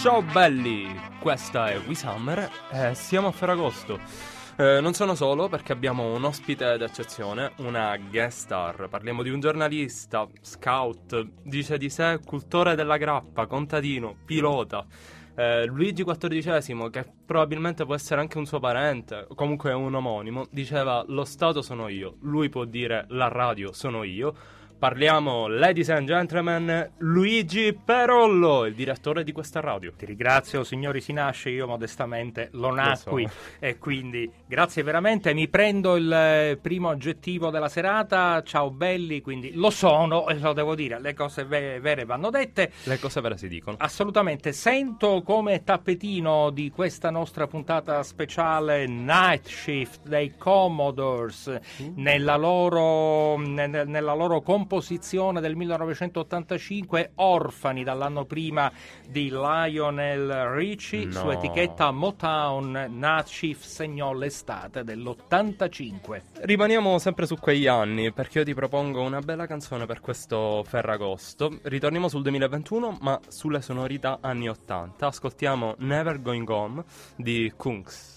Ciao belli, questa è We Summer e siamo a Ferragosto. Eh, non sono solo perché abbiamo un ospite d'eccezione, una guest star. Parliamo di un giornalista, scout, dice di sé cultore della grappa, contadino, pilota. Eh, Luigi XIV, che probabilmente può essere anche un suo parente, comunque un omonimo, diceva lo Stato sono io, lui può dire la radio sono io Parliamo, ladies and gentlemen, Luigi Perollo, il direttore di questa radio. Ti ringrazio, signori Si nasce, io modestamente lo nacqui e quindi grazie veramente. Mi prendo il eh, primo aggettivo della serata, ciao belli, quindi lo sono e lo devo dire, le cose ve- vere vanno dette. Le cose vere si dicono. Assolutamente, sento come tappetino di questa nostra puntata speciale Night Shift dei Commodores mm. nella loro, ne- nella loro composizione composizione del 1985, Orfani dall'anno prima di Lionel Richie, no. su etichetta Motown, Nachif segnò l'estate dell'85. Rimaniamo sempre su quegli anni, perché io ti propongo una bella canzone per questo Ferragosto. Ritorniamo sul 2021, ma sulle sonorità anni 80. Ascoltiamo Never Going Home di Kunks.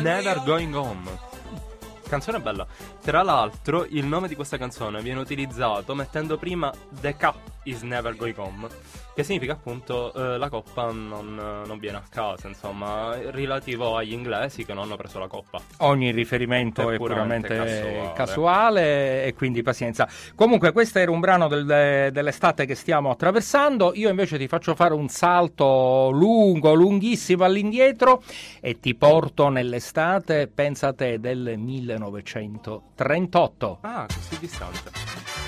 Never Going Home. Canzone bella. Tra l'altro, il nome di questa canzone viene utilizzato mettendo prima The Cup is Never Going Home che significa appunto eh, la coppa non, non, viene a casa, insomma, relativo agli inglesi che non hanno preso la coppa. Ogni riferimento è, è puramente, casuale. casuale. e quindi pazienza. Comunque questo era un brano del, dell'estate che stiamo attraversando, io invece ti faccio fare un salto lungo, lunghissimo all'indietro e ti porto nell'estate, pensa te, del 1938. Ah, così distante.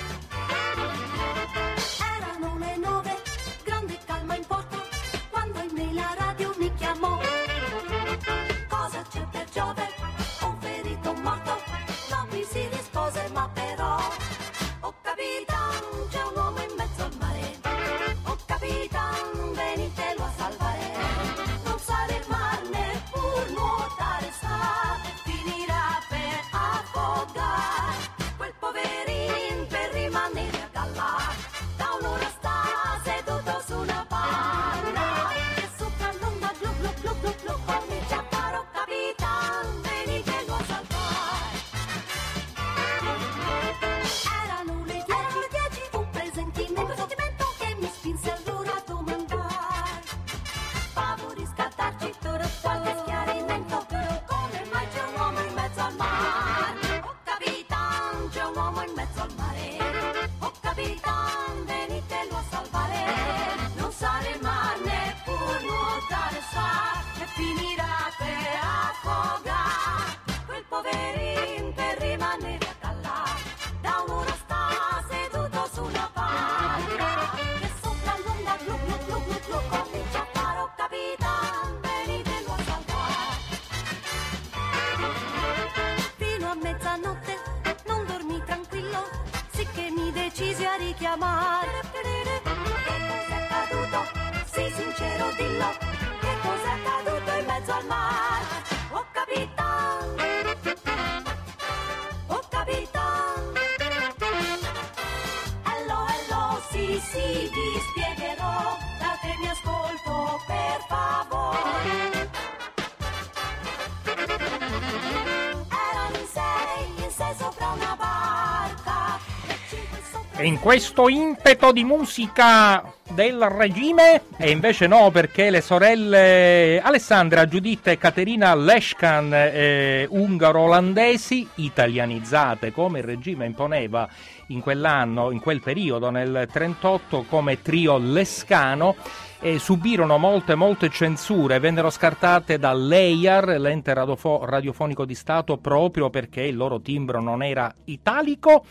மங்களமா In questo impeto di musica del regime, e invece no, perché le sorelle Alessandra, Giuditta e Caterina Leshkan, eh, ungaro-olandesi, italianizzate come il regime imponeva in quell'anno, in quel periodo, nel 38, come trio lescano, e subirono molte, molte censure, vennero scartate dall'EIAR, l'ente radiofo- radiofonico di Stato, proprio perché il loro timbro non era italico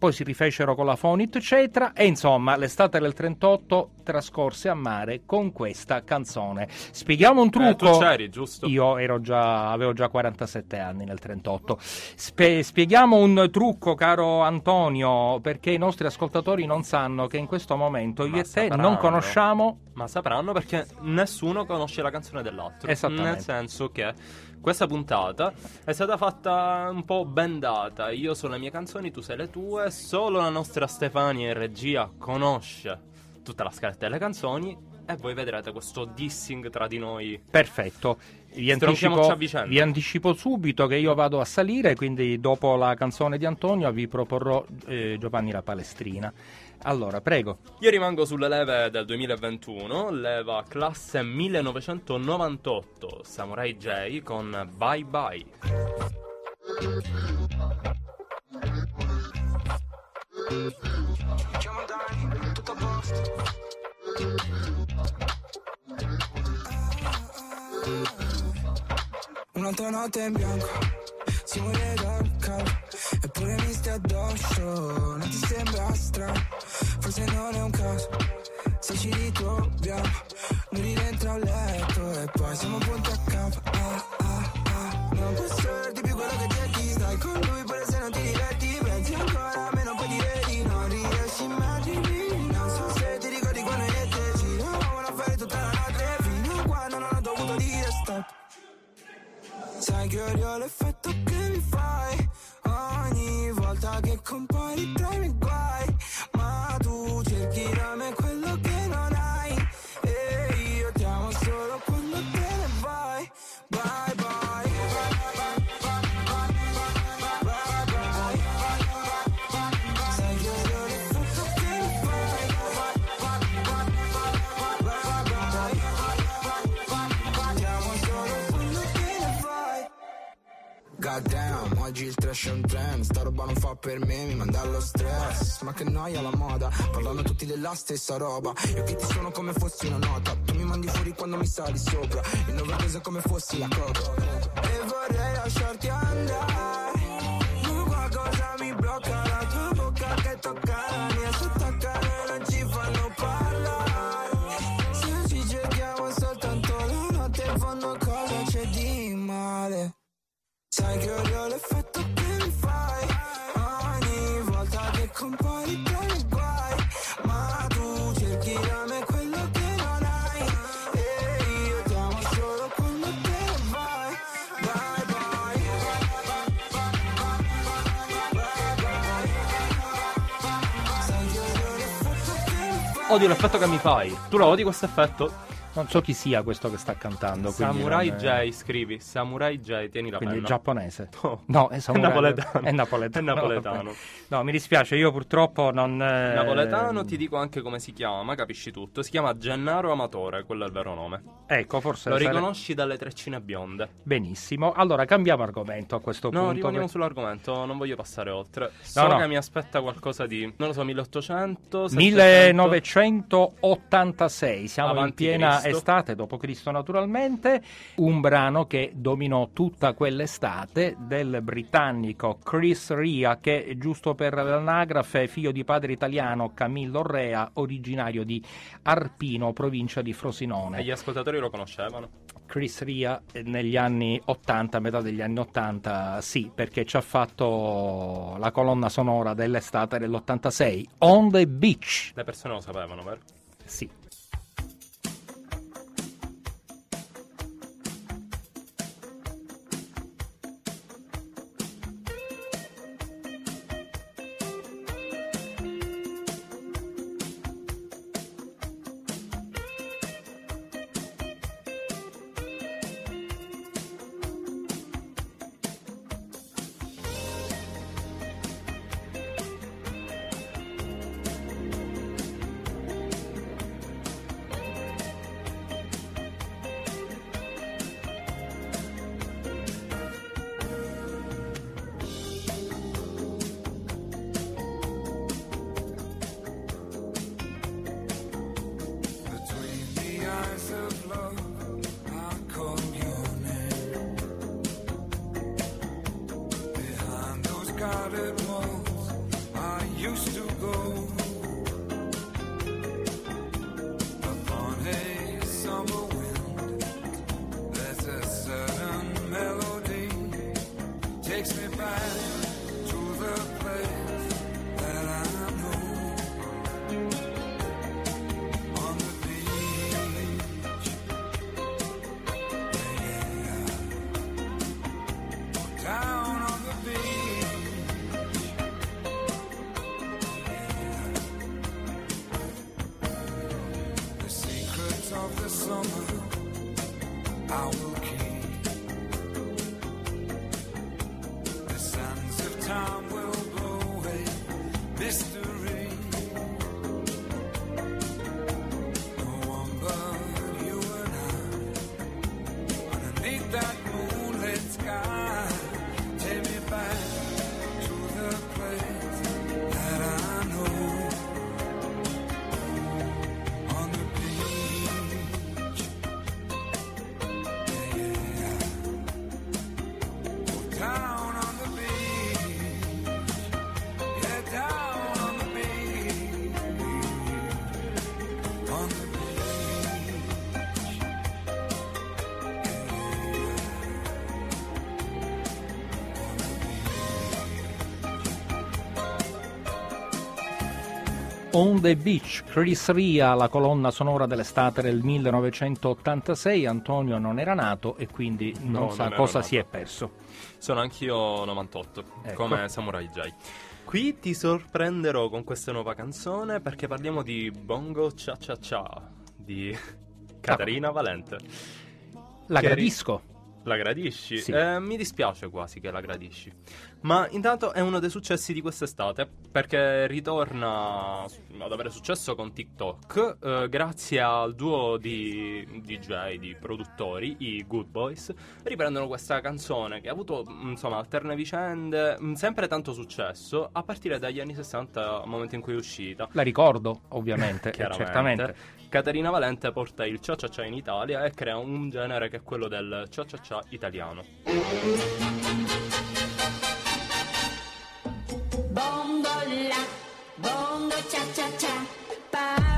poi si rifecero con la Fonit Cetra e insomma l'estate del 38 trascorse a mare con questa canzone. Spieghiamo un Eh, trucco. tu c'eri, giusto? Io ero già, avevo già 47 anni nel 38. Spe- spieghiamo un trucco, caro Antonio, perché i nostri ascoltatori non sanno che in questo momento io Ma e te non sapranno. conosciamo Ma sapranno perché nessuno conosce la canzone dell'altro. Esattamente. Nel senso che questa puntata è stata fatta un po' bendata. Io so le mie canzoni, tu sai le tue. Solo la nostra Stefania in regia conosce tutta la scaletta delle canzoni. E voi vedrete questo dissing tra di noi. Perfetto. Vi anticipo, vi anticipo subito che io vado a salire, quindi dopo la canzone di Antonio vi proporrò eh, Giovanni la Palestrina. Allora, prego. Io rimango sulle leve del 2021, leva classe 1998, Samurai J con Bye Bye. Un'altra notte in bianco, si muore dal caldo, eppure mi stai addosso, non ti sembra strano, forse non è un caso, se ci ritroviamo, noi rientra a letto e poi siamo punti a capo, ah, ah, ah. non posso dirti più quello che cerchi, stai con lui pure se non ti diverti, pensi ancora, me non puoi dire di no, riesci immagini, non so se ti ricordi quando io te ci a fare tutta la notte, fino a quando non ho dovuto dire stop. Sai che odio l'effetto volta che Goddamn, oggi il trash è un trend. Sta roba non fa per me, mi manda allo stress. Ma che noia la moda, parlano tutti della stessa roba. Io che ti suono come fossi una nota. Tu mi mandi fuori quando mi sali sopra. Il nuovo è come fossi la coca. E vorrei lasciarti andare Sai che odio l'effetto che mi fai Ogni volta che compari tra i miei guai Ma tu cerchi da me quello che non hai E io ti amo solo quando te ne vai Bye bye Sai che odio l'effetto che mi fai Odio l'effetto che mi fai. Tu lo odi questo effetto? Non so chi sia questo che sta cantando. quindi Samurai è- J, scrivi. Samurai J, tieni la Quindi è penna. giapponese. No. No, è, samurai- napoletano. È napoletano. È napoletano. No, mi dispiace, io purtroppo non... eh, Napoletano, ti dico anche come si chiama, capisci tutto. Si chiama Gennaro Amatore, quello è il vero nome. Ecco, forse... Lo sare- riconosci dalle treccine bionde. Benissimo. Allora, cambiamo argomento a questo No, punto. rimaniamo che- sull'argomento, non voglio passare oltre. So no. che mi aspetta qualcosa di, non lo so, 1800, 700. 1986, siamo in Avanti piena Cristo. Estate, dopo Cristo naturalmente, un brano che dominò tutta quell'estate del britannico Chris Ria, che giusto per l'anagrafe è figlio di padre italiano Camillo Rea, originario di Arpino, provincia di E Frosinone. gli ascoltatori lo conoscevano. Chris Ria eh, negli anni 80, a metà degli anni 80, sì, perché ci ha fatto la colonna sonora dell'estate dell'86, On the Beach. Le persone lo sapevano, vero? Sì. On the Beach, Chris Ria, la colonna sonora dell'estate del 1986. Antonio non era nato e quindi non No, sa non cosa nato. si è perso. Sono anch'io 98, Ecco. come Samurai J. Qui ti sorprenderò con questa nuova canzone perché parliamo di Bongo Cha Cha Cha di Caterina Valente. La gradisco. La gradisci? Sì. Eh, mi dispiace quasi che la gradisci. Ma intanto è uno dei successi di quest'estate perché ritorna ad avere successo con TikTok eh, grazie al duo di DJ, di produttori, i Good Boys. Riprendono questa canzone che ha avuto insomma alterne vicende, mh, sempre tanto successo a partire dagli anni 60, al momento in cui è uscita. La ricordo, ovviamente, certamente. Caterina Valente porta il Cia Cia Cia in Italia e crea un genere che è quello del Cia Cia Cia italiano. Bongo la, bongo cha cha cha, parlami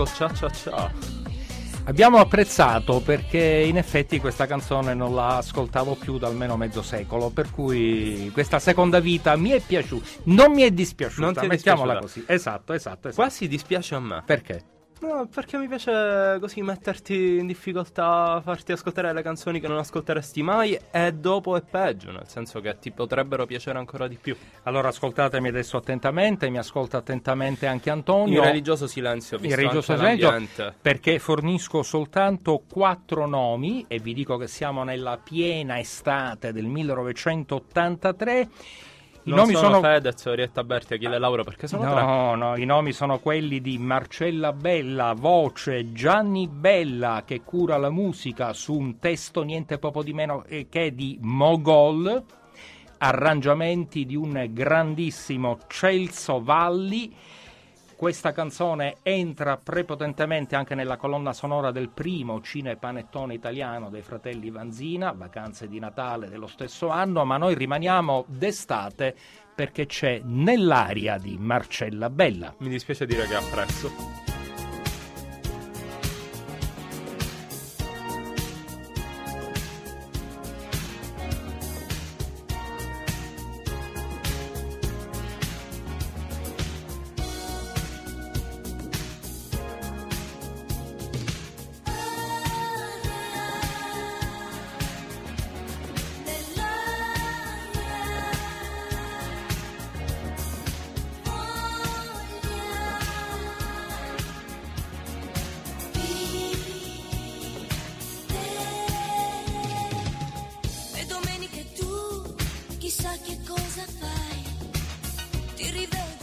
Bongo cia cia cia. Abbiamo apprezzato perché in effetti questa canzone non la ascoltavo più da almeno mezzo secolo, per cui questa seconda vita mi è piaciuta, non mi è dispiaciuta, Non ti è mettiamola dispiaciuta. così. Esatto, esatto, esatto. Quasi dispiace a me. Perché? No, perché mi piace così metterti in difficoltà, farti ascoltare le canzoni che non ascolteresti mai e dopo è peggio, nel senso che ti potrebbero piacere ancora di più. Allora ascoltatemi adesso attentamente, mi ascolta attentamente anche Antonio. In religioso silenzio, Il visto religioso anche silenzio, perché fornisco soltanto quattro nomi e vi dico che siamo nella piena estate del 1983. I Non nomi sono, sono Fedez, Orietta Berti, Achille Lauro, perché sono tre. No, no, i nomi sono quelli di Marcella Bella, voce, Gianni Bella che cura la musica su un testo niente poco di meno eh, che di Mogol, arrangiamenti di un grandissimo Celso Valli. Questa canzone entra prepotentemente anche nella colonna sonora del primo cinepanettone italiano dei fratelli Vanzina, Vacanze di Natale dello stesso anno, ma noi rimaniamo d'estate perché c'è nell'aria di Marcella Bella. Mi dispiace dire che apprezzo.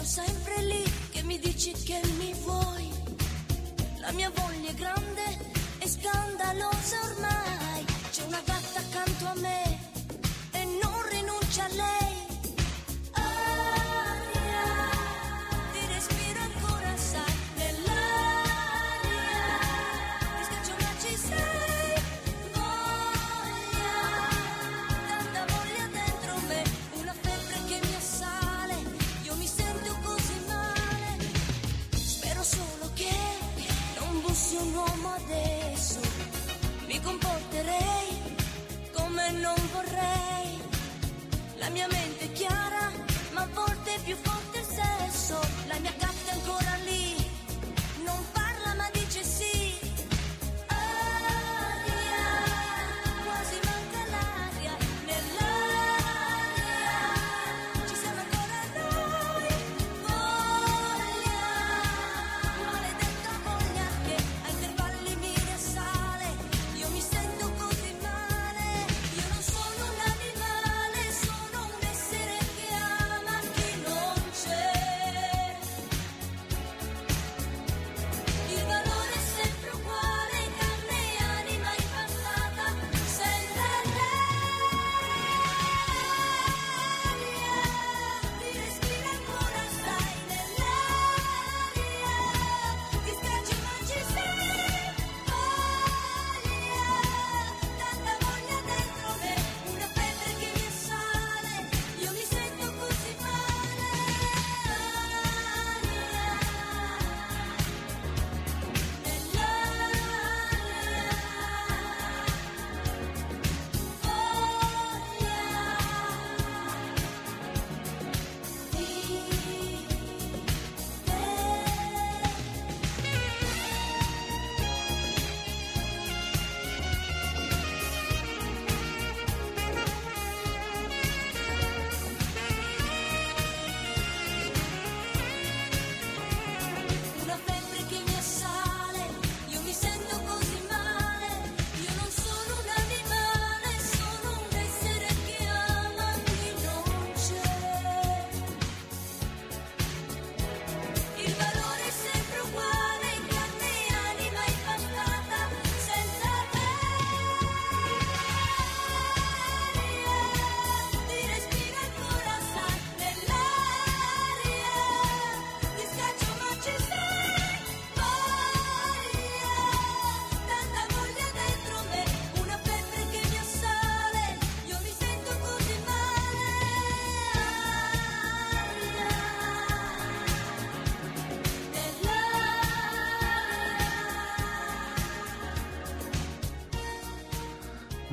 Sempre lì che mi dici che mi vuoi. La mia voglia è grande e scandalosa La mia mente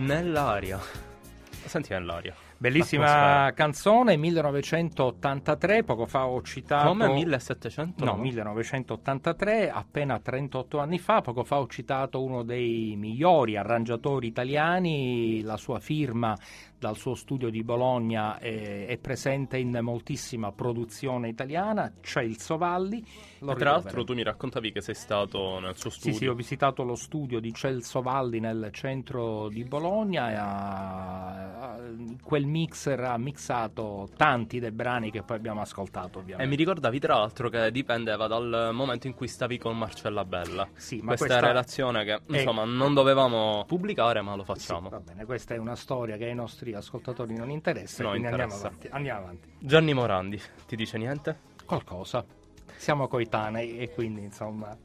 Nell'aria. Senti nell'aria. Bellissima L'atmosfera. canzone, 1983, poco fa ho citato... Come 1700? No, 1983, appena 38 anni fa, poco fa ho citato uno dei migliori arrangiatori italiani, la sua firma dal suo studio di Bologna è, è presente in moltissima produzione italiana, Celso Valli. Lo E tra l'altro tu mi raccontavi che sei stato nel suo Sì, studio. sì, ho visitato lo studio di Celso Valli nel centro di Bologna e ha- quel mixer ha mixato tanti dei brani che poi abbiamo ascoltato E ovviamente. mi ricordavi tra l'altro che dipendeva dal momento in cui stavi con Marcella Bella. Sì, ma questa, questa- relazione che insomma non dovevamo pubblicare ma lo Sì, facciamo. va bene, questa è una storia che ai nostri ascoltatori non interessa, No, quindi andiamo interessa. avanti, andiamo avanti. Gianni Morandi, ti dice niente? Qualcosa. Siamo coetanei e quindi insomma...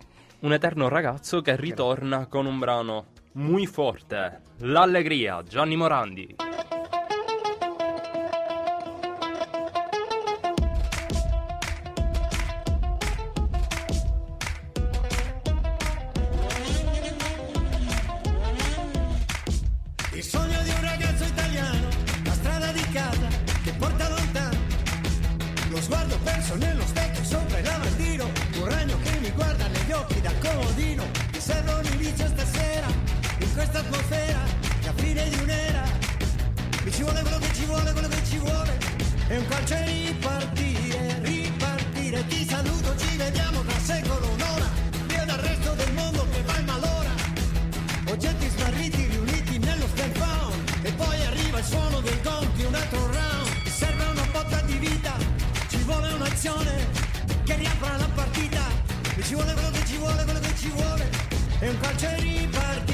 Un eterno ragazzo che ritorna con un brano muy forte. L'allegria, Gianni Morandi. Perso nello specchio sopra il lavandino, un ragno che mi guarda negli occhi da comodino. Mi serve un inizio stasera, in questa atmosfera, la fine di un'era. Mi ci vuole quello che ci vuole, quello che ci vuole. È un calcio e ripartire, ripartire. Ti saluto, ci vediamo tra secolo, un'ora. Via dal resto del mondo che va in malora. Oggetti smarriti riuniti nello stand E poi arriva il suono del gong un'azione Che riapra la partita. E ci vuole quello che ci vuole, quello che ci vuole. E un calcio e ripartire,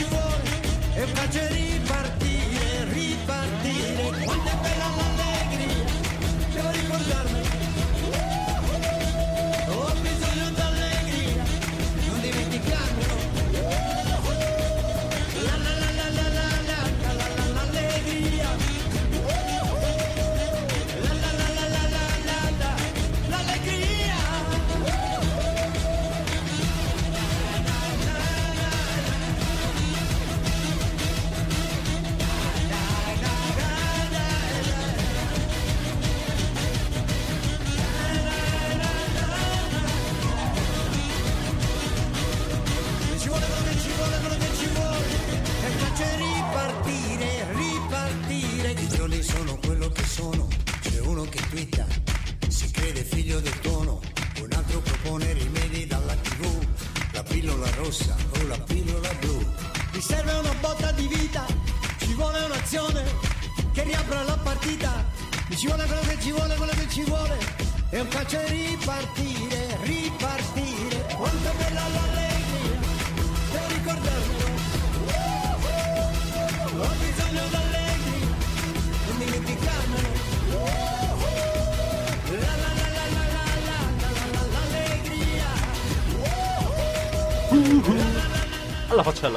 If I e plăcerii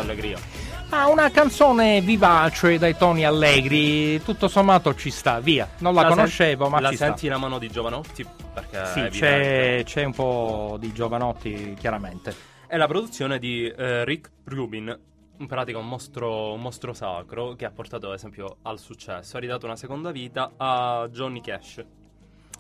Dell'allegria. Ah, una canzone vivace dai toni allegri, tutto sommato ci sta, via. Non la, sen- conoscevo, ma la ci senti la mano di Giovanotti? Perché sta. Sì, c'è, c'è un po' di giovanotti, chiaramente. È la produzione di eh, Rick Rubin, in pratica un mostro, un mostro sacro che ha portato ad esempio al successo, ha ridato una seconda vita a Johnny Cash.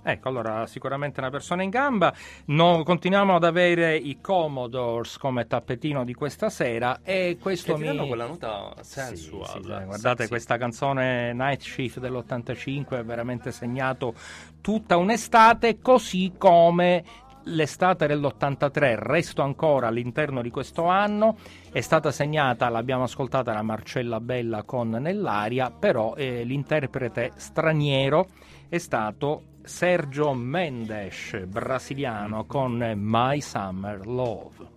Ecco, allora sicuramente una persona in gamba. No, continuiamo ad avere i Commodores come tappetino di questa sera e questo Che mi... quella nota Sì, sensual. sì, dai, guardate questa canzone Night Shift dell'85 ha veramente segnato tutta un'estate così come l'estate dell'83, resto ancora all'interno di questo anno, è stata segnata, l'abbiamo ascoltata la Marcella Bella con Nell'aria, però eh, l'interprete straniero è stato Sergio Mendes, brasiliano, con My Summer Love.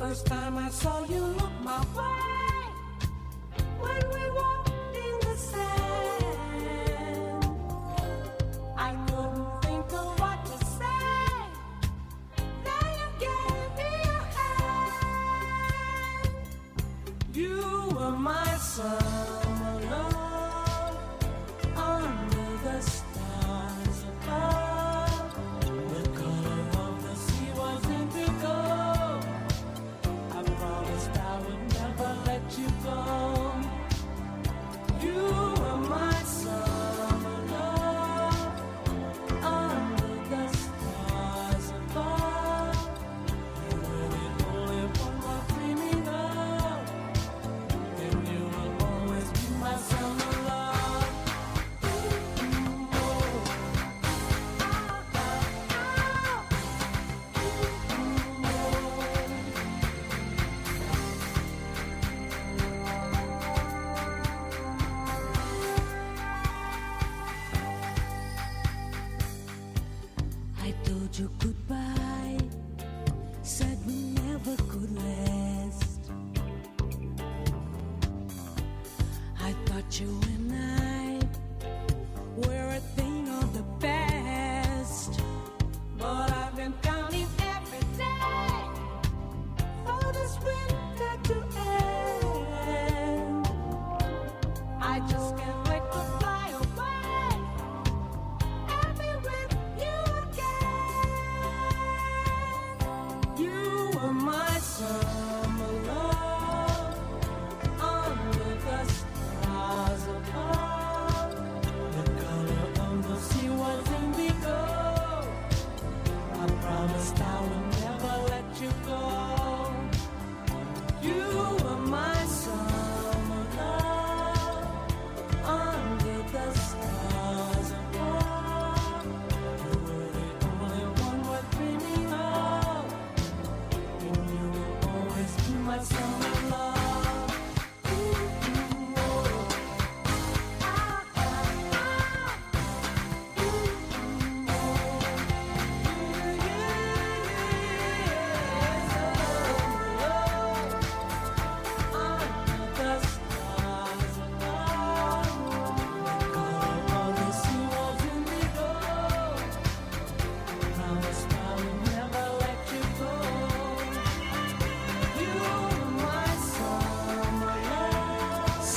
First time I saw you look my way when we walked in the sand. I couldn't think of what to say. Then you gave me your hand. You were my summer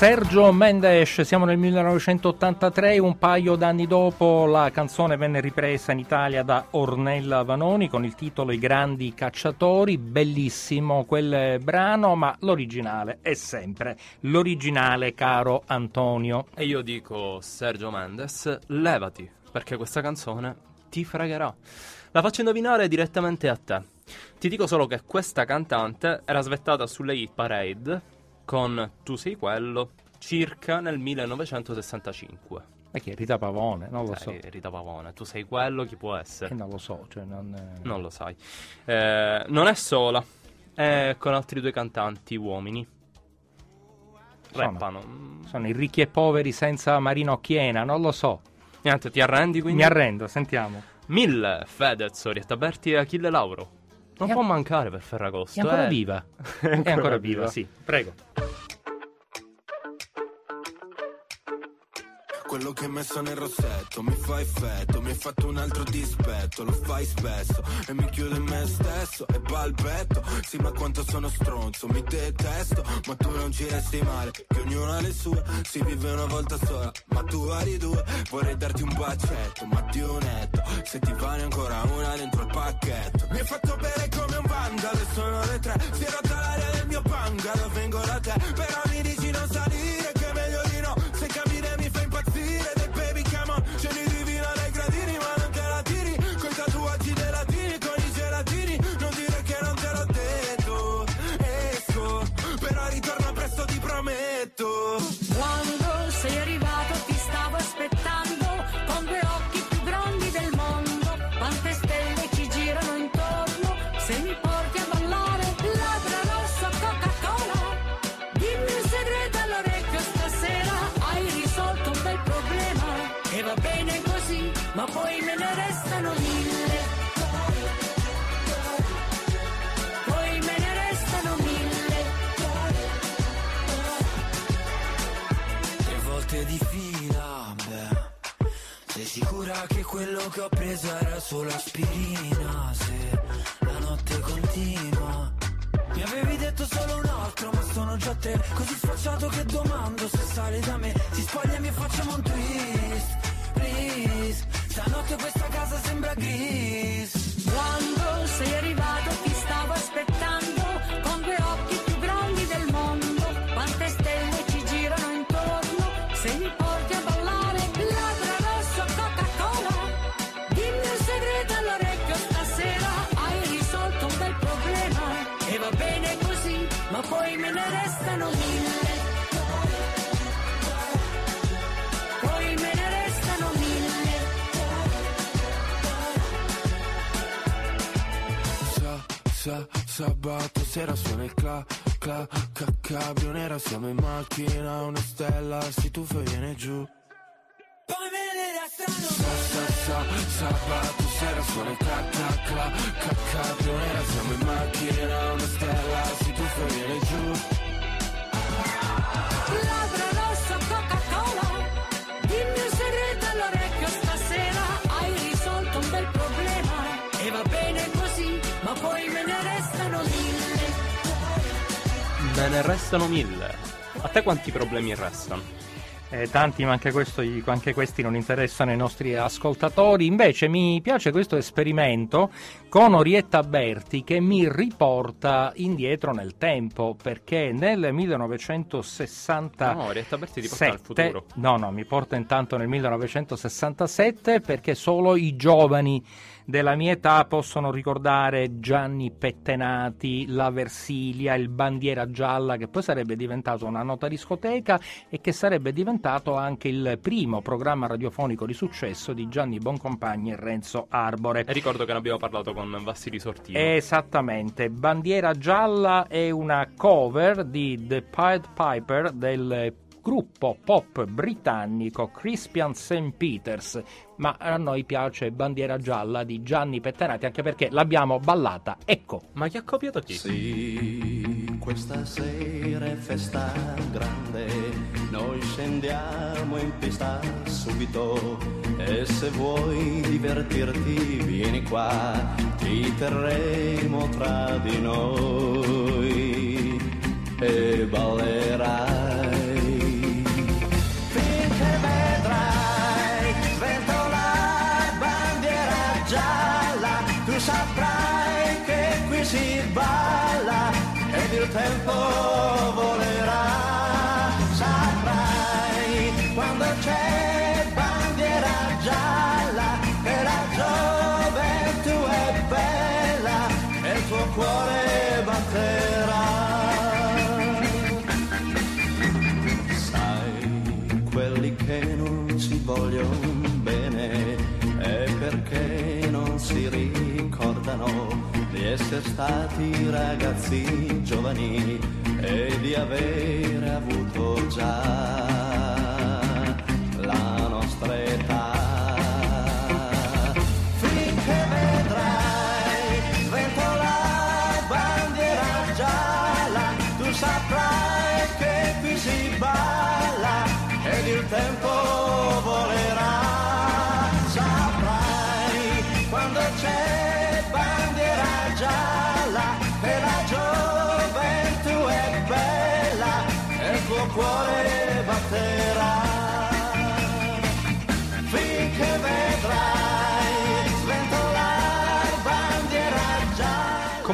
Sergio Mendes, siamo nel 1983, un paio d'anni dopo la canzone venne ripresa in Italia da Ornella Vanoni con il titolo I grandi cacciatori, bellissimo quel brano, ma l'originale è sempre l'originale, caro Antonio. E io dico, Sergio Mendes, levati, perché questa canzone ti fregherà. La faccio indovinare direttamente a te. Ti dico solo che questa cantante era svettata sulle hit parade con Tu sei quello circa nel 1965. E che è Rita Pavone, non lo so. Sai, Rita Pavone, tu sei quello, chi può Eh, essere? non lo so, cioè non... eh, Non lo sai. Eh, non è sola, è con altri due cantanti uomini. Sono. Rappano. Sono i ricchi e poveri senza Marino Chiena, non lo so. Niente, ti arrendi quindi? Mi arrendo, sentiamo. Mille, Fedez, Orietta Berti e Achille Lauro. Non può mancare per Ferragosto. È ancora eh. viva. È È ancora viva, sì. Prego. Quello che hai messo nel rossetto. Mi fa effetto, mi hai fatto un altro dispetto. Lo fai spesso e mi chiudo in me stesso. E balbetto, sì ma quanto sono stronzo Mi detesto, ma tu non ci resti male Che ognuno ha le sue, si vive una volta sola Ma tu hai due, vorrei darti un bacetto Ma di un se ti vale ancora una dentro il pacchetto. Mi hai fatto bere come un vandalo sono le tre. Si è rotta l'aria del mio bungalow, vengo da te Però tatuaggi dei latini Con i gelatini, non dire che non te l'ho detto. Esco, però ritorno presto ti prometto quello che ho preso era solo aspirina? Se la notte continua. Mi avevi detto solo un altro, ma sono già tre. Così sfacciato che domando se sale da me. Si spoglia e mi facciamo un twist. Please. Stanotte questa casa sembra gris. Quando sei arrivato Sa, sa, sabato sera suona il cla, cla, ca, cabrio nera Siamo in macchina, una stella, si tuffa e viene giù. Poi me ne restano Sa, sa, sa, sabato sera suona il cla, cla, cla, ca, cabrio nera Siamo in macchina, una stella, si tuffa e viene giù. Labbra Me ne restano mille. A te quanti problemi restano? Eh, tanti, ma anche, questo- anche questi non interessano ai nostri ascoltatori. Invece mi piace questo esperimento con Orietta Berti che mi riporta indietro nel tempo perché nel 1960 No, Orietta Berti ti porta al futuro. No, no, mi porta intanto nel 1967 perché solo i giovani della mia età possono ricordare Gianni Pettenati, La Versilia, il Bandiera Gialla che poi sarebbe diventato una nota discoteca e che sarebbe diventato anche il primo programma radiofonico di successo di Gianni Boncompagni e Renzo Arbore. E ricordo che ne abbiamo parlato con Vassili Sortino. Esattamente, Bandiera Gialla è una cover di The Pied Piper del gruppo pop britannico Crispian St. Peters, ma a noi piace Bandiera Gialla di Gianni Pettenati anche perché l'abbiamo ballata, ecco. Ma chi ha copiato chi? Sì, questa sera è festa grande, noi scendiamo in pista subito e se vuoi divertirti vieni qua, ti terremo tra di noi e ballerai. Balla ed il tempo volerà. Essere stati ragazzi giovani e di avere avuto già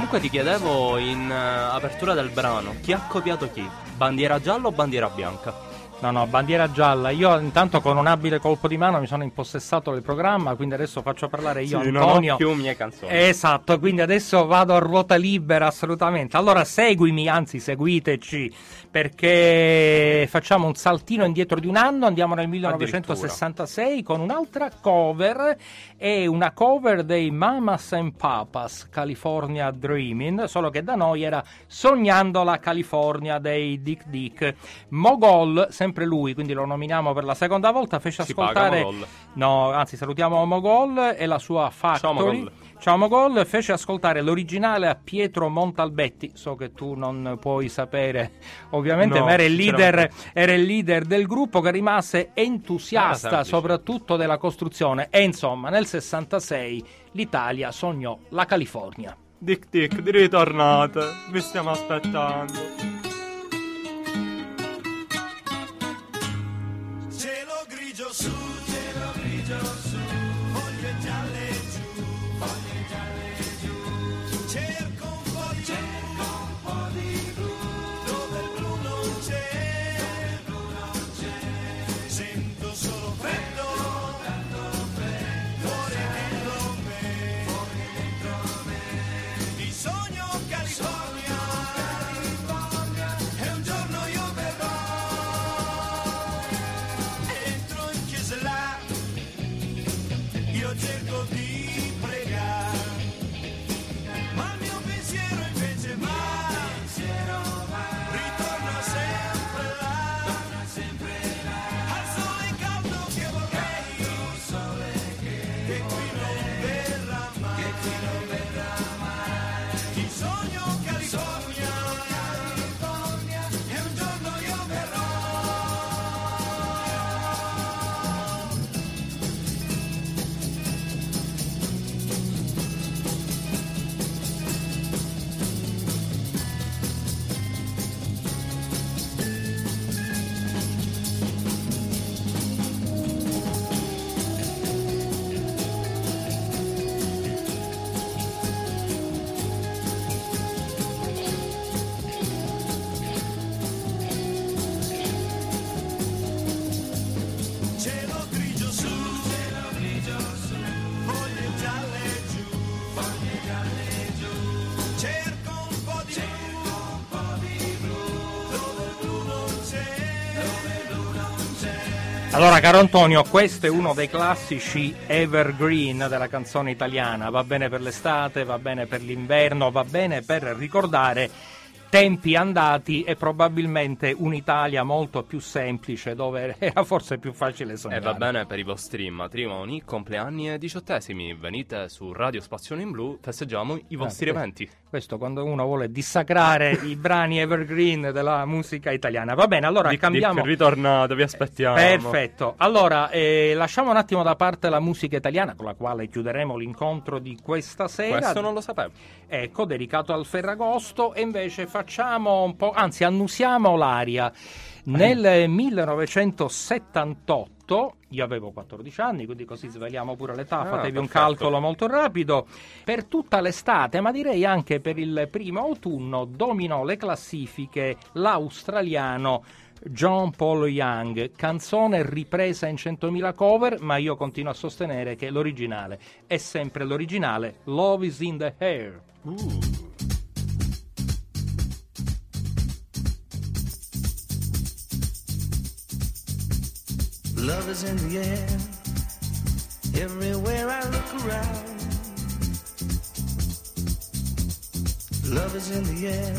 Comunque ti chiedevo in eh, apertura del brano, chi ha copiato chi? Bandiera gialla o bandiera bianca? No, no, bandiera gialla. Io intanto con un abile colpo di mano mi sono impossessato del programma, quindi adesso faccio parlare io Sì, Antonio. non ho più mie canzoni. Esatto, quindi adesso vado a ruota libera assolutamente. Allora seguimi, anzi seguiteci, perché facciamo un saltino indietro di un anno, andiamo nel 1966 con un'altra cover, è una cover dei Mamas and Papas, California Dreaming, solo che da noi era Sognando la California dei Dick Dick. Mogol, sempre lui, quindi lo nominiamo per la seconda volta, fece Si paga ascoltare... Mogol. No, anzi salutiamo Mogol e la sua Factory. Mogol. Ciao Mogol, fece ascoltare l'originale a Pietro Montalbetti, so che tu non puoi sapere ovviamente, No, ma era il, leader, era il leader del gruppo che rimase Era entusiasta semplice. soprattutto della costruzione e insomma nel 66 l'Italia sognò la California. Dick Dick, ritornate, vi stiamo aspettando. Suzy. Allora, caro Antonio, questo è uno dei classici evergreen della canzone italiana. Va bene per l'estate, va bene per l'inverno, va bene per ricordare tempi andati e probabilmente un'Italia molto più semplice dove era forse più facile E sognare. va bene per i vostri matrimoni, compleanni e diciottesimi. Venite su Radio Spazione in Blu, festeggiamo i vostri Eh, eventi. Questo quando uno vuole dissacrare i brani evergreen della musica italiana. Va bene, allora Dick cambiamo. Dick, ritornate, vi aspettiamo. Perfetto. Allora, eh, lasciamo un attimo da parte la musica italiana con la quale chiuderemo l'incontro di questa sera. Questo non lo sapevo. Ecco, dedicato al Ferragosto e invece facciamo un po', anzi annusiamo l'aria. Nel 1978, io avevo 14 anni, quindi così sveliamo pure l'età, Ah, fatevi un perfetto. calcolo molto rapido, per tutta l'estate, ma direi anche per il primo autunno, dominò le classifiche l'australiano John Paul Young, canzone ripresa in 100.000 cover, ma io continuo a sostenere che l'originale è sempre l'originale, Love is in the Air. Love is in the air, everywhere I look around. Love is in the air,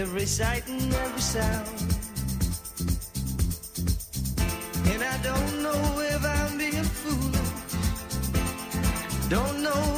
every sight and every sound. And I don't know if I'm being foolish, don't know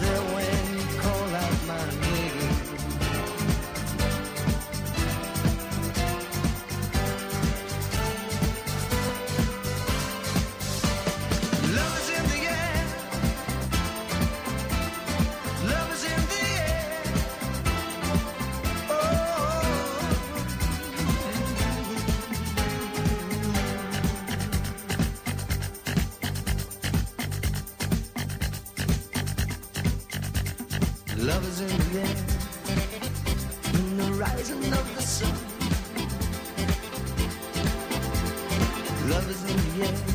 there when there in the rising of the sun. Love is in the air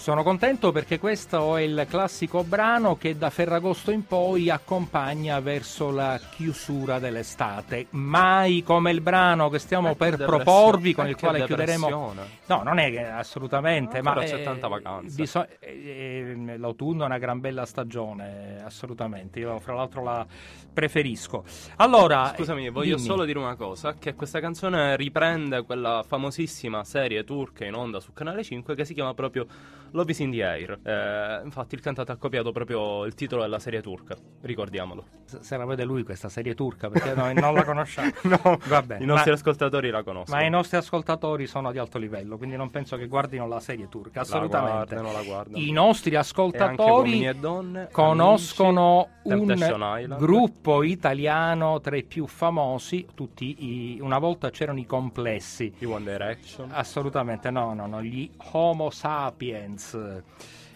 Sono contento perché questo è il classico brano che da Ferragosto in poi accompagna verso la chiusura dell'estate. Mai come il brano che stiamo per proporvi, con il quale chiuderemo. depressione. No, non è che assolutamente, Ancora ma c'è eh, tanta vacanza. biso- eh, eh, l'autunno è una gran bella stagione, assolutamente. Io fra l'altro la preferisco. Allora, Scusami, voglio dimmi. solo dire una cosa: che questa canzone riprende quella famosissima serie turca in onda su Canale 5 che si chiama proprio Love is in the Air. Eh, infatti, il cantante ha copiato proprio il titolo della serie turca, ricordiamolo. Se se la vede lui questa serie turca, perché noi non la conosciamo. no, Vabbè, i nostri ma- ascoltatori la conoscono. Ma i nostri ascoltatori sono di alto livello, quindi non penso che guardino la serie turca, assolutamente. guardano, la guardano. I nostri ascoltatori e donne, conoscono amici, un gruppo italiano tra i più famosi, tutti i- una volta c'erano i complessi. I One Direction. Assolutamente no, no, no, gli Homo sapiens.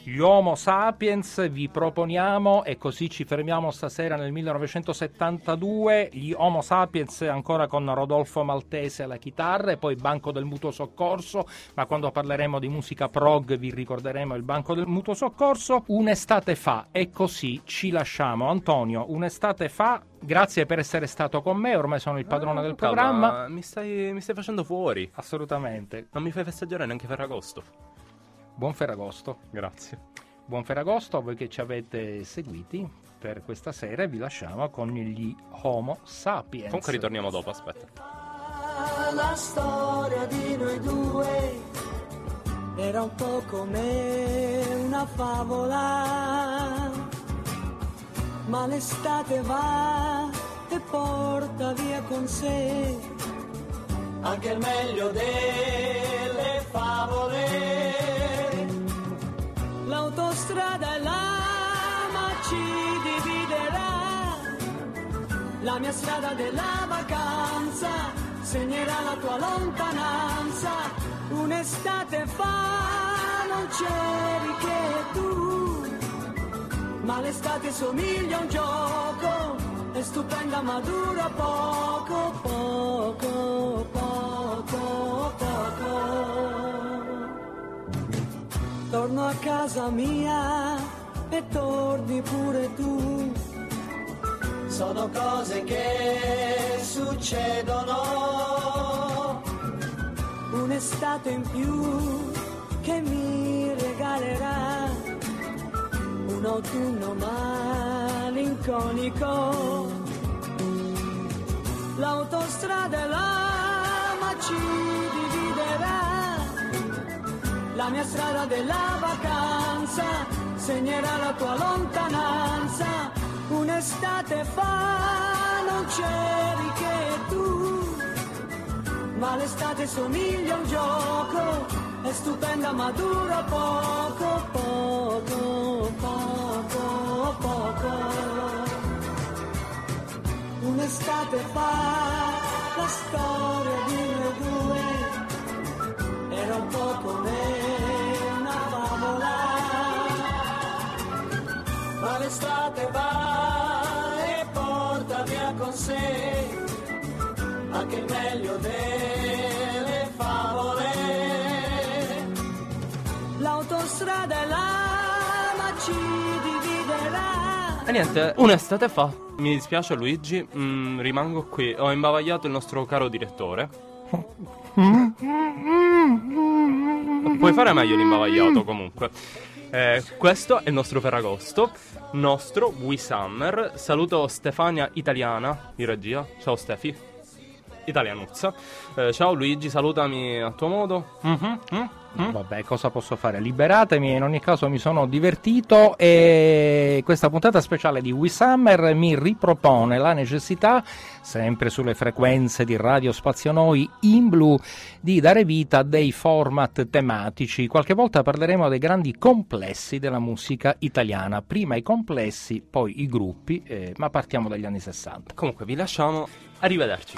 Gli Homo sapiens vi proponiamo, e così ci fermiamo stasera nel 1972, gli Homo sapiens ancora con Rodolfo Maltese alla chitarra e poi Banco del Mutuo Soccorso, ma quando parleremo di musica prog vi ricorderemo il Banco del Mutuo Soccorso, un'estate fa e così ci lasciamo. Antonio, un'estate fa, grazie per essere stato con me, ormai sono il padrone del Calma, programma. Mi stai, mi stai facendo fuori. Assolutamente. Non mi fai festeggiare neanche Ferragosto. Buon Ferragosto. Grazie. Buon Ferragosto a voi che ci avete seguiti per questa sera e vi lasciamo con gli Homo sapiens. Comunque ritorniamo dopo, aspetta. La storia di noi due era un po' come una favola, ma l'estate va e porta via con sé anche il meglio delle favole. L'autostrada è là, ma ci dividerà la mia strada della vacanza segnerà la tua lontananza. Un'estate fa non c'eri che tu, ma l'estate somiglia a un gioco, è stupenda ma dura poco, poco, Torno a casa mia e torni pure tu. Sono cose che succedono. Un'estate in più che mi regalerà un autunno malinconico. L'autostrada è là, ma ci dividerà la mia strada della vacanza segnerà la tua lontananza. Un'estate fa non c'eri che tu, ma l'estate somiglia a un gioco, è stupenda ma dura poco, poco, poco, poco. Un'estate fa la storia di noi due era un po' l'estate va e porta via con sé anche il meglio delle favole. L'autostrada è là, ma ci dividerà. E niente, un'estate fa. Mi dispiace Luigi, mm, rimango qui. Ho imbavagliato il nostro caro direttore. Puoi fare meglio l'imbavagliato comunque. Eh, questo è il nostro Ferragosto, nostro We Summer. Saluto Stefania Italiana di regia. Ciao Stefi. Italianuzza. Eh, ciao Luigi, salutami a tuo modo. Mhm, mm, mm. Vabbè, cosa posso fare? Liberatemi, in ogni caso mi sono divertito e questa puntata speciale di We Summer mi ripropone la necessità, sempre sulle frequenze di Radio Spazio Noi in blu, di dare vita a dei format tematici. Qualche volta parleremo dei grandi complessi della musica italiana, prima i complessi, poi i gruppi, eh, ma partiamo dagli anni 60. Comunque vi lasciamo, arrivederci.